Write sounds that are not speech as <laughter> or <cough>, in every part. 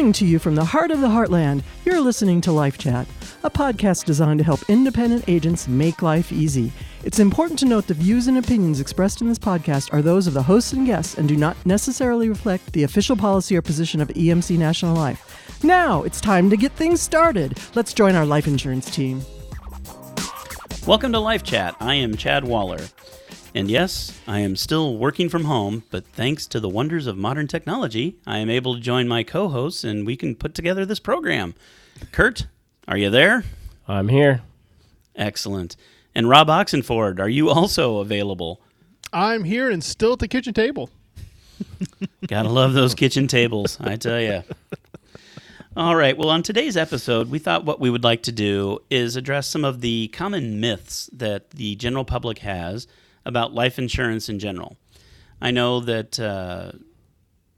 Coming to you from the heart of the heartland, you're listening to Life Chat, a podcast designed to help independent agents make life easy. It's important to note the views and opinions expressed in this podcast are those of the hosts and guests and do not necessarily reflect the official policy or position of EMC National Life. Now, it's time to get things started. Let's join our life insurance team. Welcome to Life Chat. I am Chad Waller. And yes, I am still working from home, but thanks to the wonders of modern technology, I am able to join my co hosts and we can put together this program. Kurt, are you there? I'm here. Excellent. And Rob Oxenford, are you also available? I'm here and still at the kitchen table. Gotta love those kitchen tables, I tell you. All right. Well, on today's episode, we thought what we would like to do is address some of the common myths that the general public has about life insurance in general. I know that uh,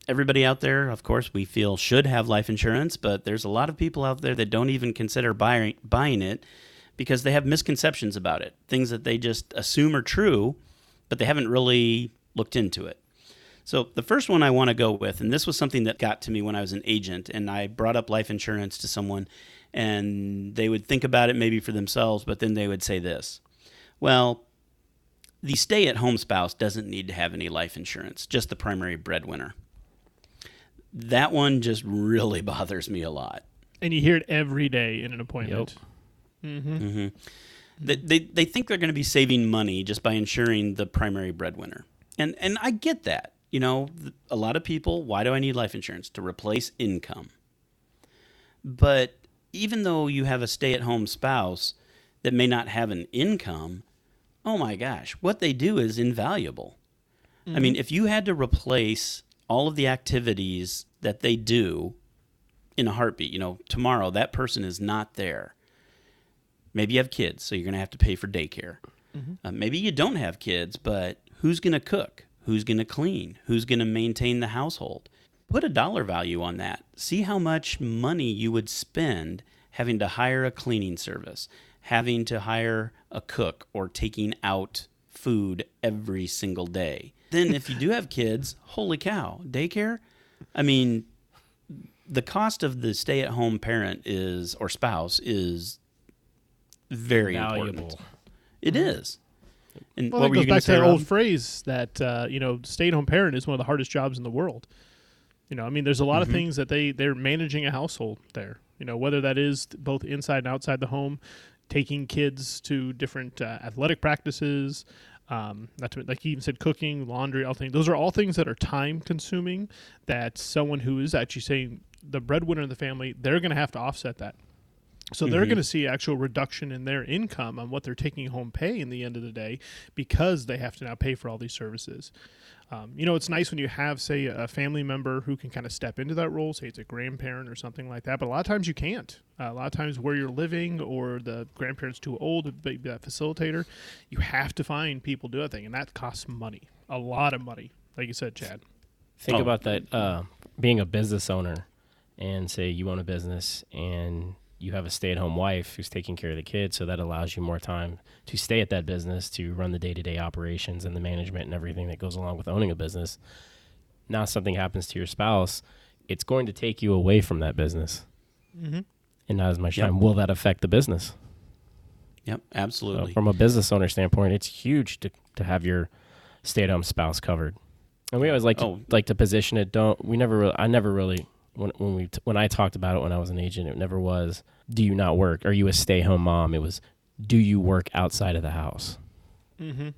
everybody out there, of course, we feel should have life insurance, but there's a lot of people out there that don't even consider buying, buying it because they have misconceptions about it, things that they just assume are true, but they haven't really looked into it. So, the first one I want to go with, and this was something that got to me when I was an agent, and I brought up life insurance to someone, and they would think about it maybe for themselves, but then they would say this Well, the stay at home spouse doesn't need to have any life insurance, just the primary breadwinner. That one just really <laughs> bothers me a lot. And you hear it every day in an appointment. Mm-hmm. Mm-hmm. They, they, they think they're going to be saving money just by insuring the primary breadwinner. And, and I get that. You know, a lot of people, why do I need life insurance? To replace income. But even though you have a stay at home spouse that may not have an income, oh my gosh, what they do is invaluable. Mm-hmm. I mean, if you had to replace all of the activities that they do in a heartbeat, you know, tomorrow that person is not there. Maybe you have kids, so you're going to have to pay for daycare. Mm-hmm. Uh, maybe you don't have kids, but who's going to cook? Who's going to clean? Who's going to maintain the household? Put a dollar value on that. See how much money you would spend having to hire a cleaning service, having to hire a cook or taking out food every single day. Then, if you do have kids, holy cow, daycare? I mean, the cost of the stay at home parent is, or spouse, is very Valuable. important. It mm-hmm. is. And well, what goes back to that old phrase that uh, you know, stay-at-home parent is one of the hardest jobs in the world. You know, I mean, there's a lot mm-hmm. of things that they they're managing a household there. You know, whether that is both inside and outside the home, taking kids to different uh, athletic practices. Um, not to, like he even said, cooking, laundry, all things. Those are all things that are time consuming. That someone who is actually saying the breadwinner of the family, they're going to have to offset that. So they're mm-hmm. going to see actual reduction in their income on what they're taking home pay in the end of the day because they have to now pay for all these services. Um, you know, it's nice when you have, say, a family member who can kind of step into that role, say it's a grandparent or something like that, but a lot of times you can't. Uh, a lot of times where you're living or the grandparent's too old to be that facilitator, you have to find people do that thing, and that costs money, a lot of money, like you said, Chad. Think oh. about that uh, being a business owner and say you own a business and you have a stay-at-home wife who's taking care of the kids, so that allows you more time to stay at that business to run the day-to-day operations and the management and everything that goes along with owning a business. Now something happens to your spouse, it's going to take you away from that business, mm-hmm. and not as much yep. time. Will that affect the business? Yep, absolutely. So from a business owner standpoint, it's huge to to have your stay-at-home spouse covered. And we always like to, oh. like to position it. Don't we never? Really, I never really when when we t- when I talked about it when I was an agent, it never was do you not work? Are you a stay home mom? It was do you work outside of the house? Mm-hmm.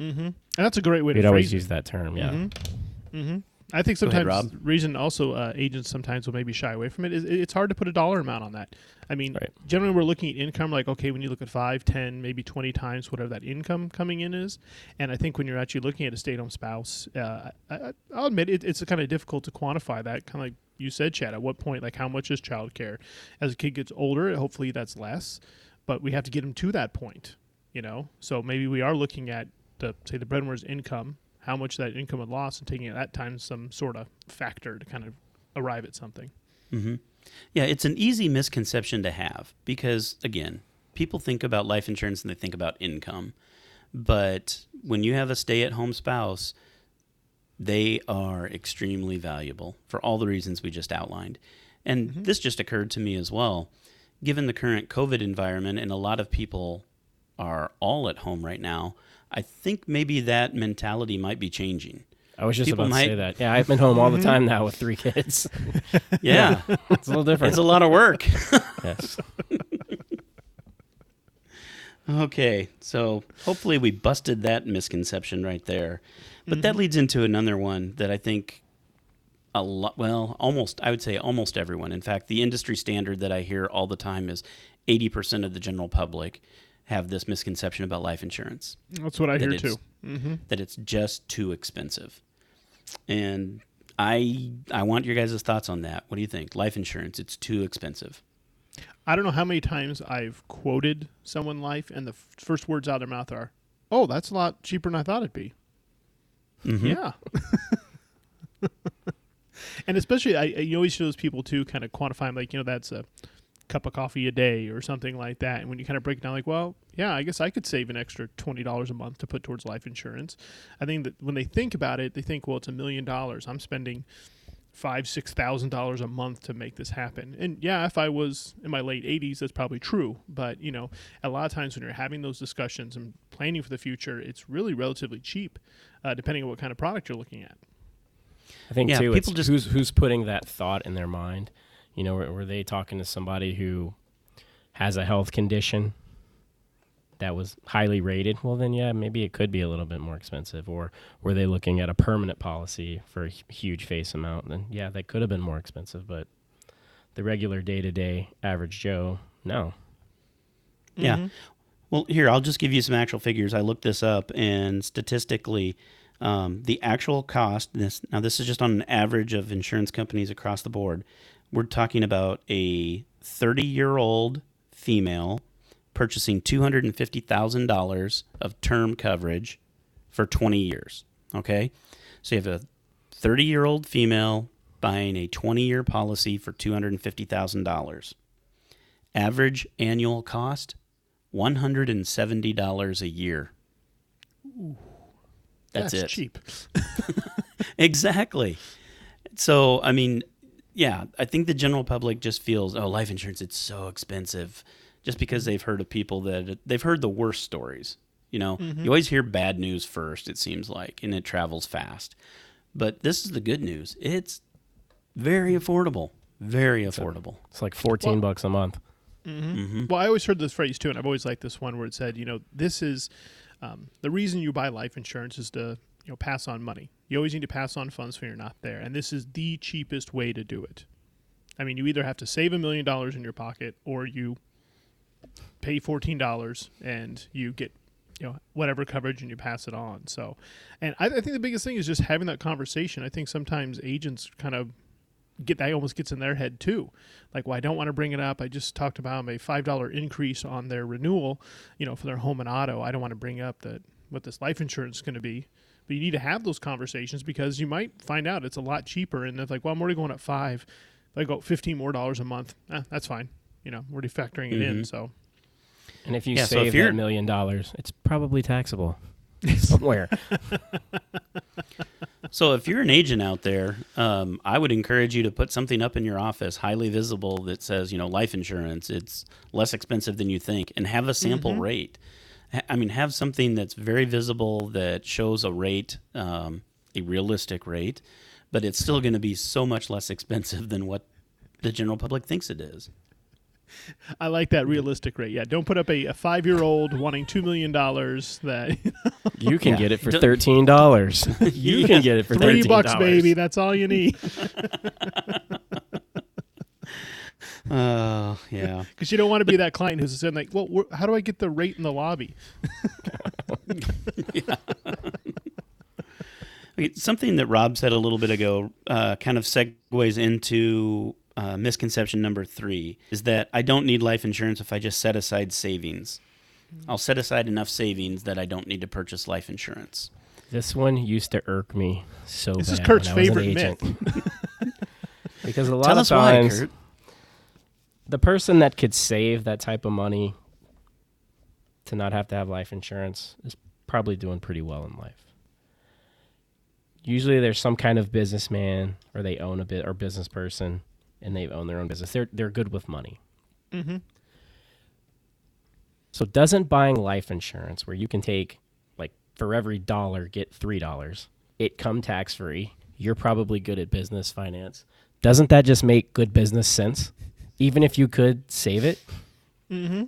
Mm-hmm. And that's a great way We'd to always use that term. Yeah. Mm-hmm. Mm-hmm. I think sometimes ahead, reason also uh, agents sometimes will maybe shy away from it is it's hard to put a dollar amount on that. I mean, right. generally we're looking at income like okay, when you look at five, ten, maybe twenty times whatever that income coming in is, and I think when you're actually looking at a stay-at-home spouse, uh, I, will admit it, it's kind of difficult to quantify that. Kind of like you said, Chad. At what point, like how much is childcare? As a kid gets older, hopefully that's less, but we have to get them to that point. You know, so maybe we are looking at the say the breadwinner's income how much that income would loss and taking at that time some sort of factor to kind of arrive at something. Mm-hmm. Yeah, it's an easy misconception to have because, again, people think about life insurance and they think about income. But when you have a stay at home spouse, they are extremely valuable for all the reasons we just outlined. And mm-hmm. this just occurred to me as well. Given the current COVID environment, and a lot of people are all at home right now, I think maybe that mentality might be changing. I was just People about might... to say that. Yeah, I've been home all the time now with three kids. <laughs> yeah, it's a little different. It's a lot of work. <laughs> yes. <laughs> okay, so hopefully we busted that misconception right there. But mm-hmm. that leads into another one that I think a lot, well, almost, I would say almost everyone. In fact, the industry standard that I hear all the time is 80% of the general public have this misconception about life insurance. That's what I hear too. Mm-hmm. That it's just too expensive. And I I want your guys' thoughts on that. What do you think? Life insurance, it's too expensive. I don't know how many times I've quoted someone life and the f- first words out of their mouth are, "Oh, that's a lot cheaper than I thought it'd be." Mm-hmm. Yeah. <laughs> and especially I, you always show those people too kind of quantifying like, you know, that's a cup of coffee a day or something like that. And when you kind of break it down, like, well, yeah, I guess I could save an extra twenty dollars a month to put towards life insurance. I think that when they think about it, they think, well, it's a million dollars. I'm spending five, six thousand dollars a month to make this happen. And yeah, if I was in my late 80s, that's probably true. But you know, a lot of times when you're having those discussions and planning for the future, it's really relatively cheap, uh, depending on what kind of product you're looking at. I think yeah, too, people just who's who's putting that thought in their mind you know, were, were they talking to somebody who has a health condition that was highly rated? Well, then, yeah, maybe it could be a little bit more expensive. Or were they looking at a permanent policy for a huge face amount? Then, yeah, that could have been more expensive. But the regular day to day average Joe, no. Yeah. Mm-hmm. Well, here, I'll just give you some actual figures. I looked this up, and statistically, um, the actual cost this now this is just on an average of insurance companies across the board we're talking about a 30 year old female purchasing $250,000 of term coverage for 20 years. Okay. So you have a 30 year old female buying a 20 year policy for $250,000. Average annual cost $170 a year. Ooh, that's, it. that's it. cheap. <laughs> <laughs> exactly. So, I mean, yeah, I think the general public just feels, oh, life insurance, it's so expensive, just because they've heard of people that they've heard the worst stories. You know, mm-hmm. you always hear bad news first, it seems like, and it travels fast. But this is the good news. It's very affordable. Very affordable. It's like 14 well, bucks a month. Mm-hmm. Mm-hmm. Well, I always heard this phrase too, and I've always liked this one where it said, you know, this is um, the reason you buy life insurance is to you know pass on money. You always need to pass on funds when you're not there, and this is the cheapest way to do it. I mean, you either have to save a million dollars in your pocket, or you pay fourteen dollars and you get you know whatever coverage and you pass it on. So, and I, I think the biggest thing is just having that conversation. I think sometimes agents kind of get that almost gets in their head too. Like, well, I don't want to bring it up. I just talked about a five dollar increase on their renewal, you know, for their home and auto. I don't want to bring up that what this life insurance is going to be. But you need to have those conversations because you might find out it's a lot cheaper. And it's like, well, I'm already going at five. If I go 15 more dollars a month, eh, that's fine. You know, we're already factoring it mm-hmm. in. So, and if you yeah, save so that million dollars, it's probably taxable <laughs> somewhere. <laughs> <laughs> so if you're an agent out there, um, I would encourage you to put something up in your office, highly visible, that says, you know, life insurance. It's less expensive than you think, and have a sample mm-hmm. rate. I mean, have something that's very visible that shows a rate, um, a realistic rate, but it's still going to be so much less <laughs> expensive than what the general public thinks it is. <laughs> I like that realistic rate. Yeah, don't put up a, a five year old wanting two million dollars. That <laughs> you can yeah. get it for thirteen dollars. <laughs> you can get it for three bucks, baby. That's all you need. Oh, uh, yeah. Because you don't want to be that client who's saying like, "Well, how do I get the rate in the lobby?" yeah. okay, something that Rob said a little bit ago uh, kind of segues into uh, misconception number three: is that I don't need life insurance if I just set aside savings. I'll set aside enough savings that I don't need to purchase life insurance. This one used to irk me so this bad. This is Kurt's favorite myth. <laughs> because a lot Tell of times, why, the person that could save that type of money to not have to have life insurance is probably doing pretty well in life. Usually, there's some kind of businessman, or they own a bit or business person, and they own their own business. They're they're good with money. Mm-hmm. So, doesn't buying life insurance, where you can take like for every dollar get three dollars, it come tax free. You're probably good at business finance. Doesn't that just make good business sense? Even if you could save it. Mm-hmm.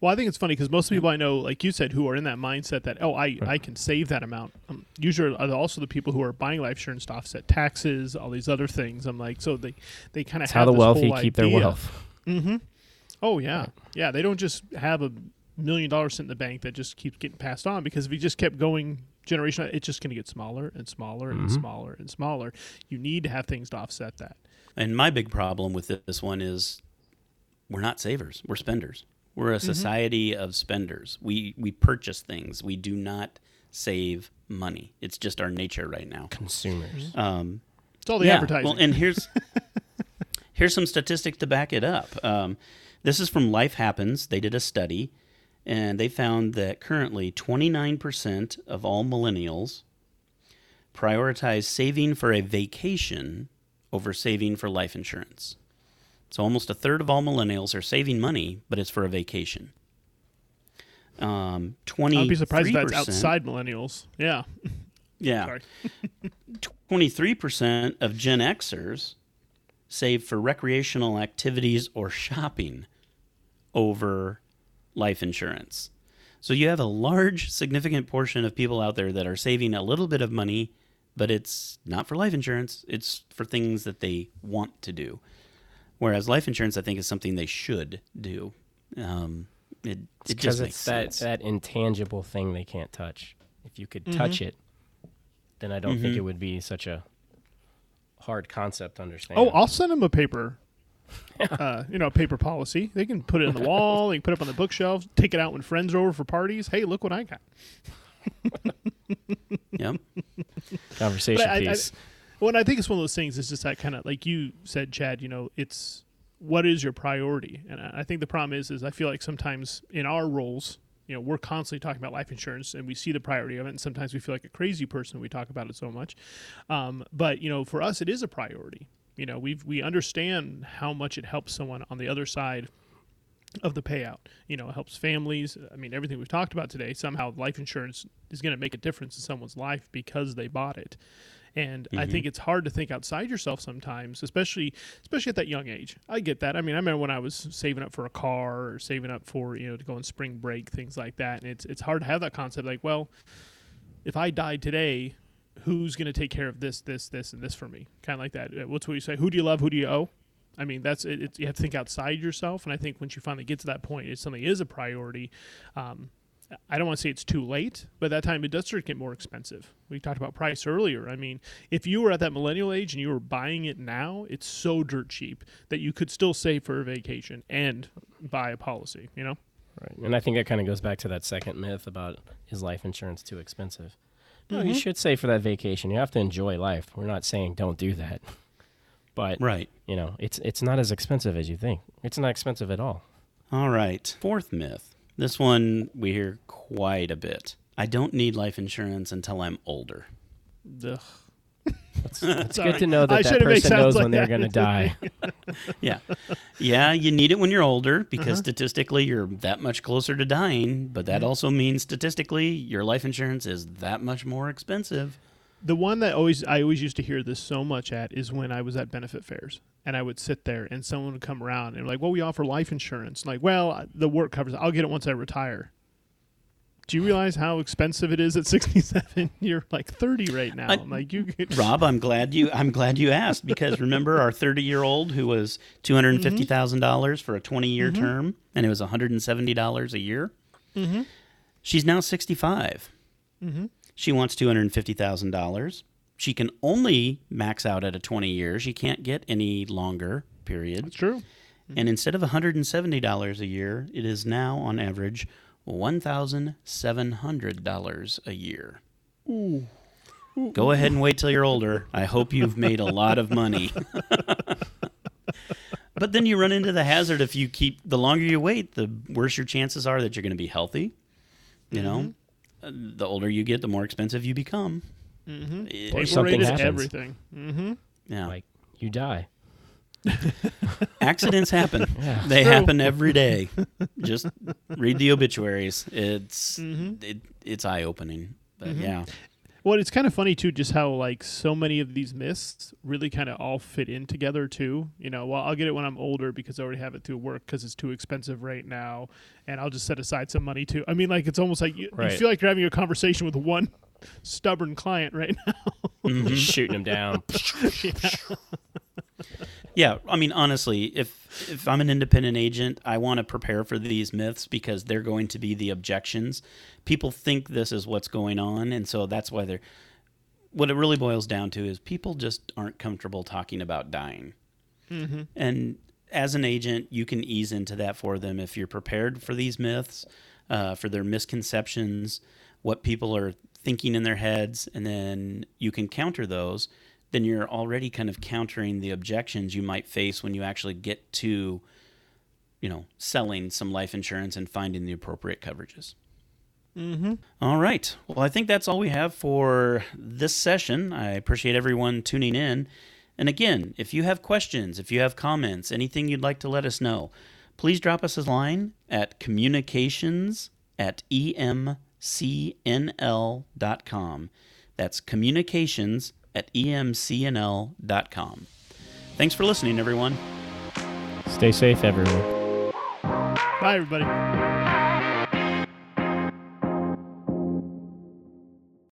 Well, I think it's funny because most people I know, like you said, who are in that mindset that oh, I, I can save that amount. Um, usually, are also the people who are buying life insurance to offset taxes, all these other things. I'm like, so they they kind of how the wealthy keep their wealth. Mm-hmm. Oh yeah, yeah. They don't just have a million dollars sent in the bank that just keeps getting passed on because if you just kept going generation, it's just going to get smaller and smaller and mm-hmm. smaller and smaller. You need to have things to offset that. And my big problem with this one is we're not savers; we're spenders. We're a mm-hmm. society of spenders. We we purchase things. We do not save money. It's just our nature right now. Consumers. Um, it's all the yeah, advertising. Well, and here's <laughs> here's some statistics to back it up. Um, this is from Life Happens. They did a study, and they found that currently 29% of all millennials prioritize saving for a vacation over saving for life insurance. So almost a third of all millennials are saving money, but it's for a vacation. Um, twenty. I'd be surprised if that's outside millennials. Yeah. Yeah. <laughs> Twenty-three percent of Gen Xers save for recreational activities or shopping over life insurance. So you have a large, significant portion of people out there that are saving a little bit of money, but it's not for life insurance. It's for things that they want to do. Whereas life insurance, I think, is something they should do. Um, it, it just makes it's that, sense. that intangible thing they can't touch. If you could mm-hmm. touch it, then I don't mm-hmm. think it would be such a hard concept to understand. Oh, I'll send them a paper. <laughs> uh, you know, a paper policy. They can put it in the wall. They can put it up on the bookshelf. Take it out when friends are over for parties. Hey, look what I got. <laughs> yep. Conversation I, piece. I, well, and I think it's one of those things. It's just that kind of like you said, Chad. You know, it's what is your priority, and I think the problem is, is I feel like sometimes in our roles, you know, we're constantly talking about life insurance, and we see the priority of it, and sometimes we feel like a crazy person. We talk about it so much, um, but you know, for us, it is a priority. You know, we we understand how much it helps someone on the other side of the payout. You know, it helps families. I mean, everything we've talked about today, somehow life insurance is going to make a difference in someone's life because they bought it. And mm-hmm. I think it's hard to think outside yourself sometimes, especially especially at that young age. I get that. I mean, I remember when I was saving up for a car or saving up for you know to go on spring break, things like that. And it's it's hard to have that concept like, well, if I died today, who's going to take care of this, this, this, and this for me? Kind of like that. What's what you say? Who do you love? Who do you owe? I mean, that's it, it, You have to think outside yourself, and I think once you finally get to that point, if something is a priority, um, I don't want to say it's too late, but that time it does start to get more expensive. We talked about price earlier. I mean, if you were at that millennial age and you were buying it now, it's so dirt cheap that you could still save for a vacation and buy a policy, you know? Right. And I think that kind of goes back to that second myth about is life insurance too expensive? No, mm-hmm. you should save for that vacation. You have to enjoy life. We're not saying don't do that. But right. you know, it's it's not as expensive as you think. It's not expensive at all. All right. Fourth myth this one we hear quite a bit. I don't need life insurance until I'm older. Ugh. It's, it's good to know that that person knows like when they're going to die. <laughs> yeah. Yeah, you need it when you're older because uh-huh. statistically you're that much closer to dying, but that mm-hmm. also means statistically your life insurance is that much more expensive the one that always I always used to hear this so much at is when I was at benefit fairs and I would sit there and someone would come around and like, "Well, we offer life insurance." Like, "Well, the work covers. It. I'll get it once I retire." Do you realize how expensive it is at <laughs> 67? You're like 30 right now. I, am like you <laughs> Rob, I'm glad you I'm glad you asked because remember our 30-year-old who was $250,000 mm-hmm. for a 20-year mm-hmm. term and it was $170 a year? hmm She's now 65. She wants $250,000. She can only max out at a 20 year. She can't get any longer period. That's true. And instead of $170 a year, it is now on average $1,700 a year. Ooh. Ooh. Go ahead and wait till you're older. I hope you've made a lot of money. <laughs> but then you run into the hazard if you keep the longer you wait, the worse your chances are that you're going to be healthy. You mm-hmm. know, the older you get, the more expensive you become. Mm-hmm. Table rate is everything. Mm-hmm. Yeah. Like you die. <laughs> Accidents happen. <laughs> Yeah. They True. happen every day. <laughs> Just read the obituaries. It's mm-hmm. it, it's eye opening. But mm-hmm. yeah. Well, it's kind of funny too, just how like so many of these myths really kind of all fit in together too. You know, well, I'll get it when I'm older because I already have it through work because it's too expensive right now, and I'll just set aside some money too. I mean, like it's almost like you, right. you feel like you're having a conversation with one <laughs> stubborn client right now, mm-hmm. shooting him down. <laughs> yeah. I mean, honestly, if if I'm an independent agent, I want to prepare for these myths because they're going to be the objections. People think this is what's going on, and so that's why they're. What it really boils down to is people just aren't comfortable talking about dying, mm-hmm. and as an agent, you can ease into that for them if you're prepared for these myths, uh, for their misconceptions, what people are thinking in their heads, and then you can counter those then you're already kind of countering the objections you might face when you actually get to, you know, selling some life insurance and finding the appropriate coverages. Mm-hmm. All right. Well, I think that's all we have for this session. I appreciate everyone tuning in. And again, if you have questions, if you have comments, anything you'd like to let us know, please drop us a line at communications at emcnl.com. That's communications at emcnl.com. Thanks for listening, everyone. Stay safe, everyone. Bye, everybody.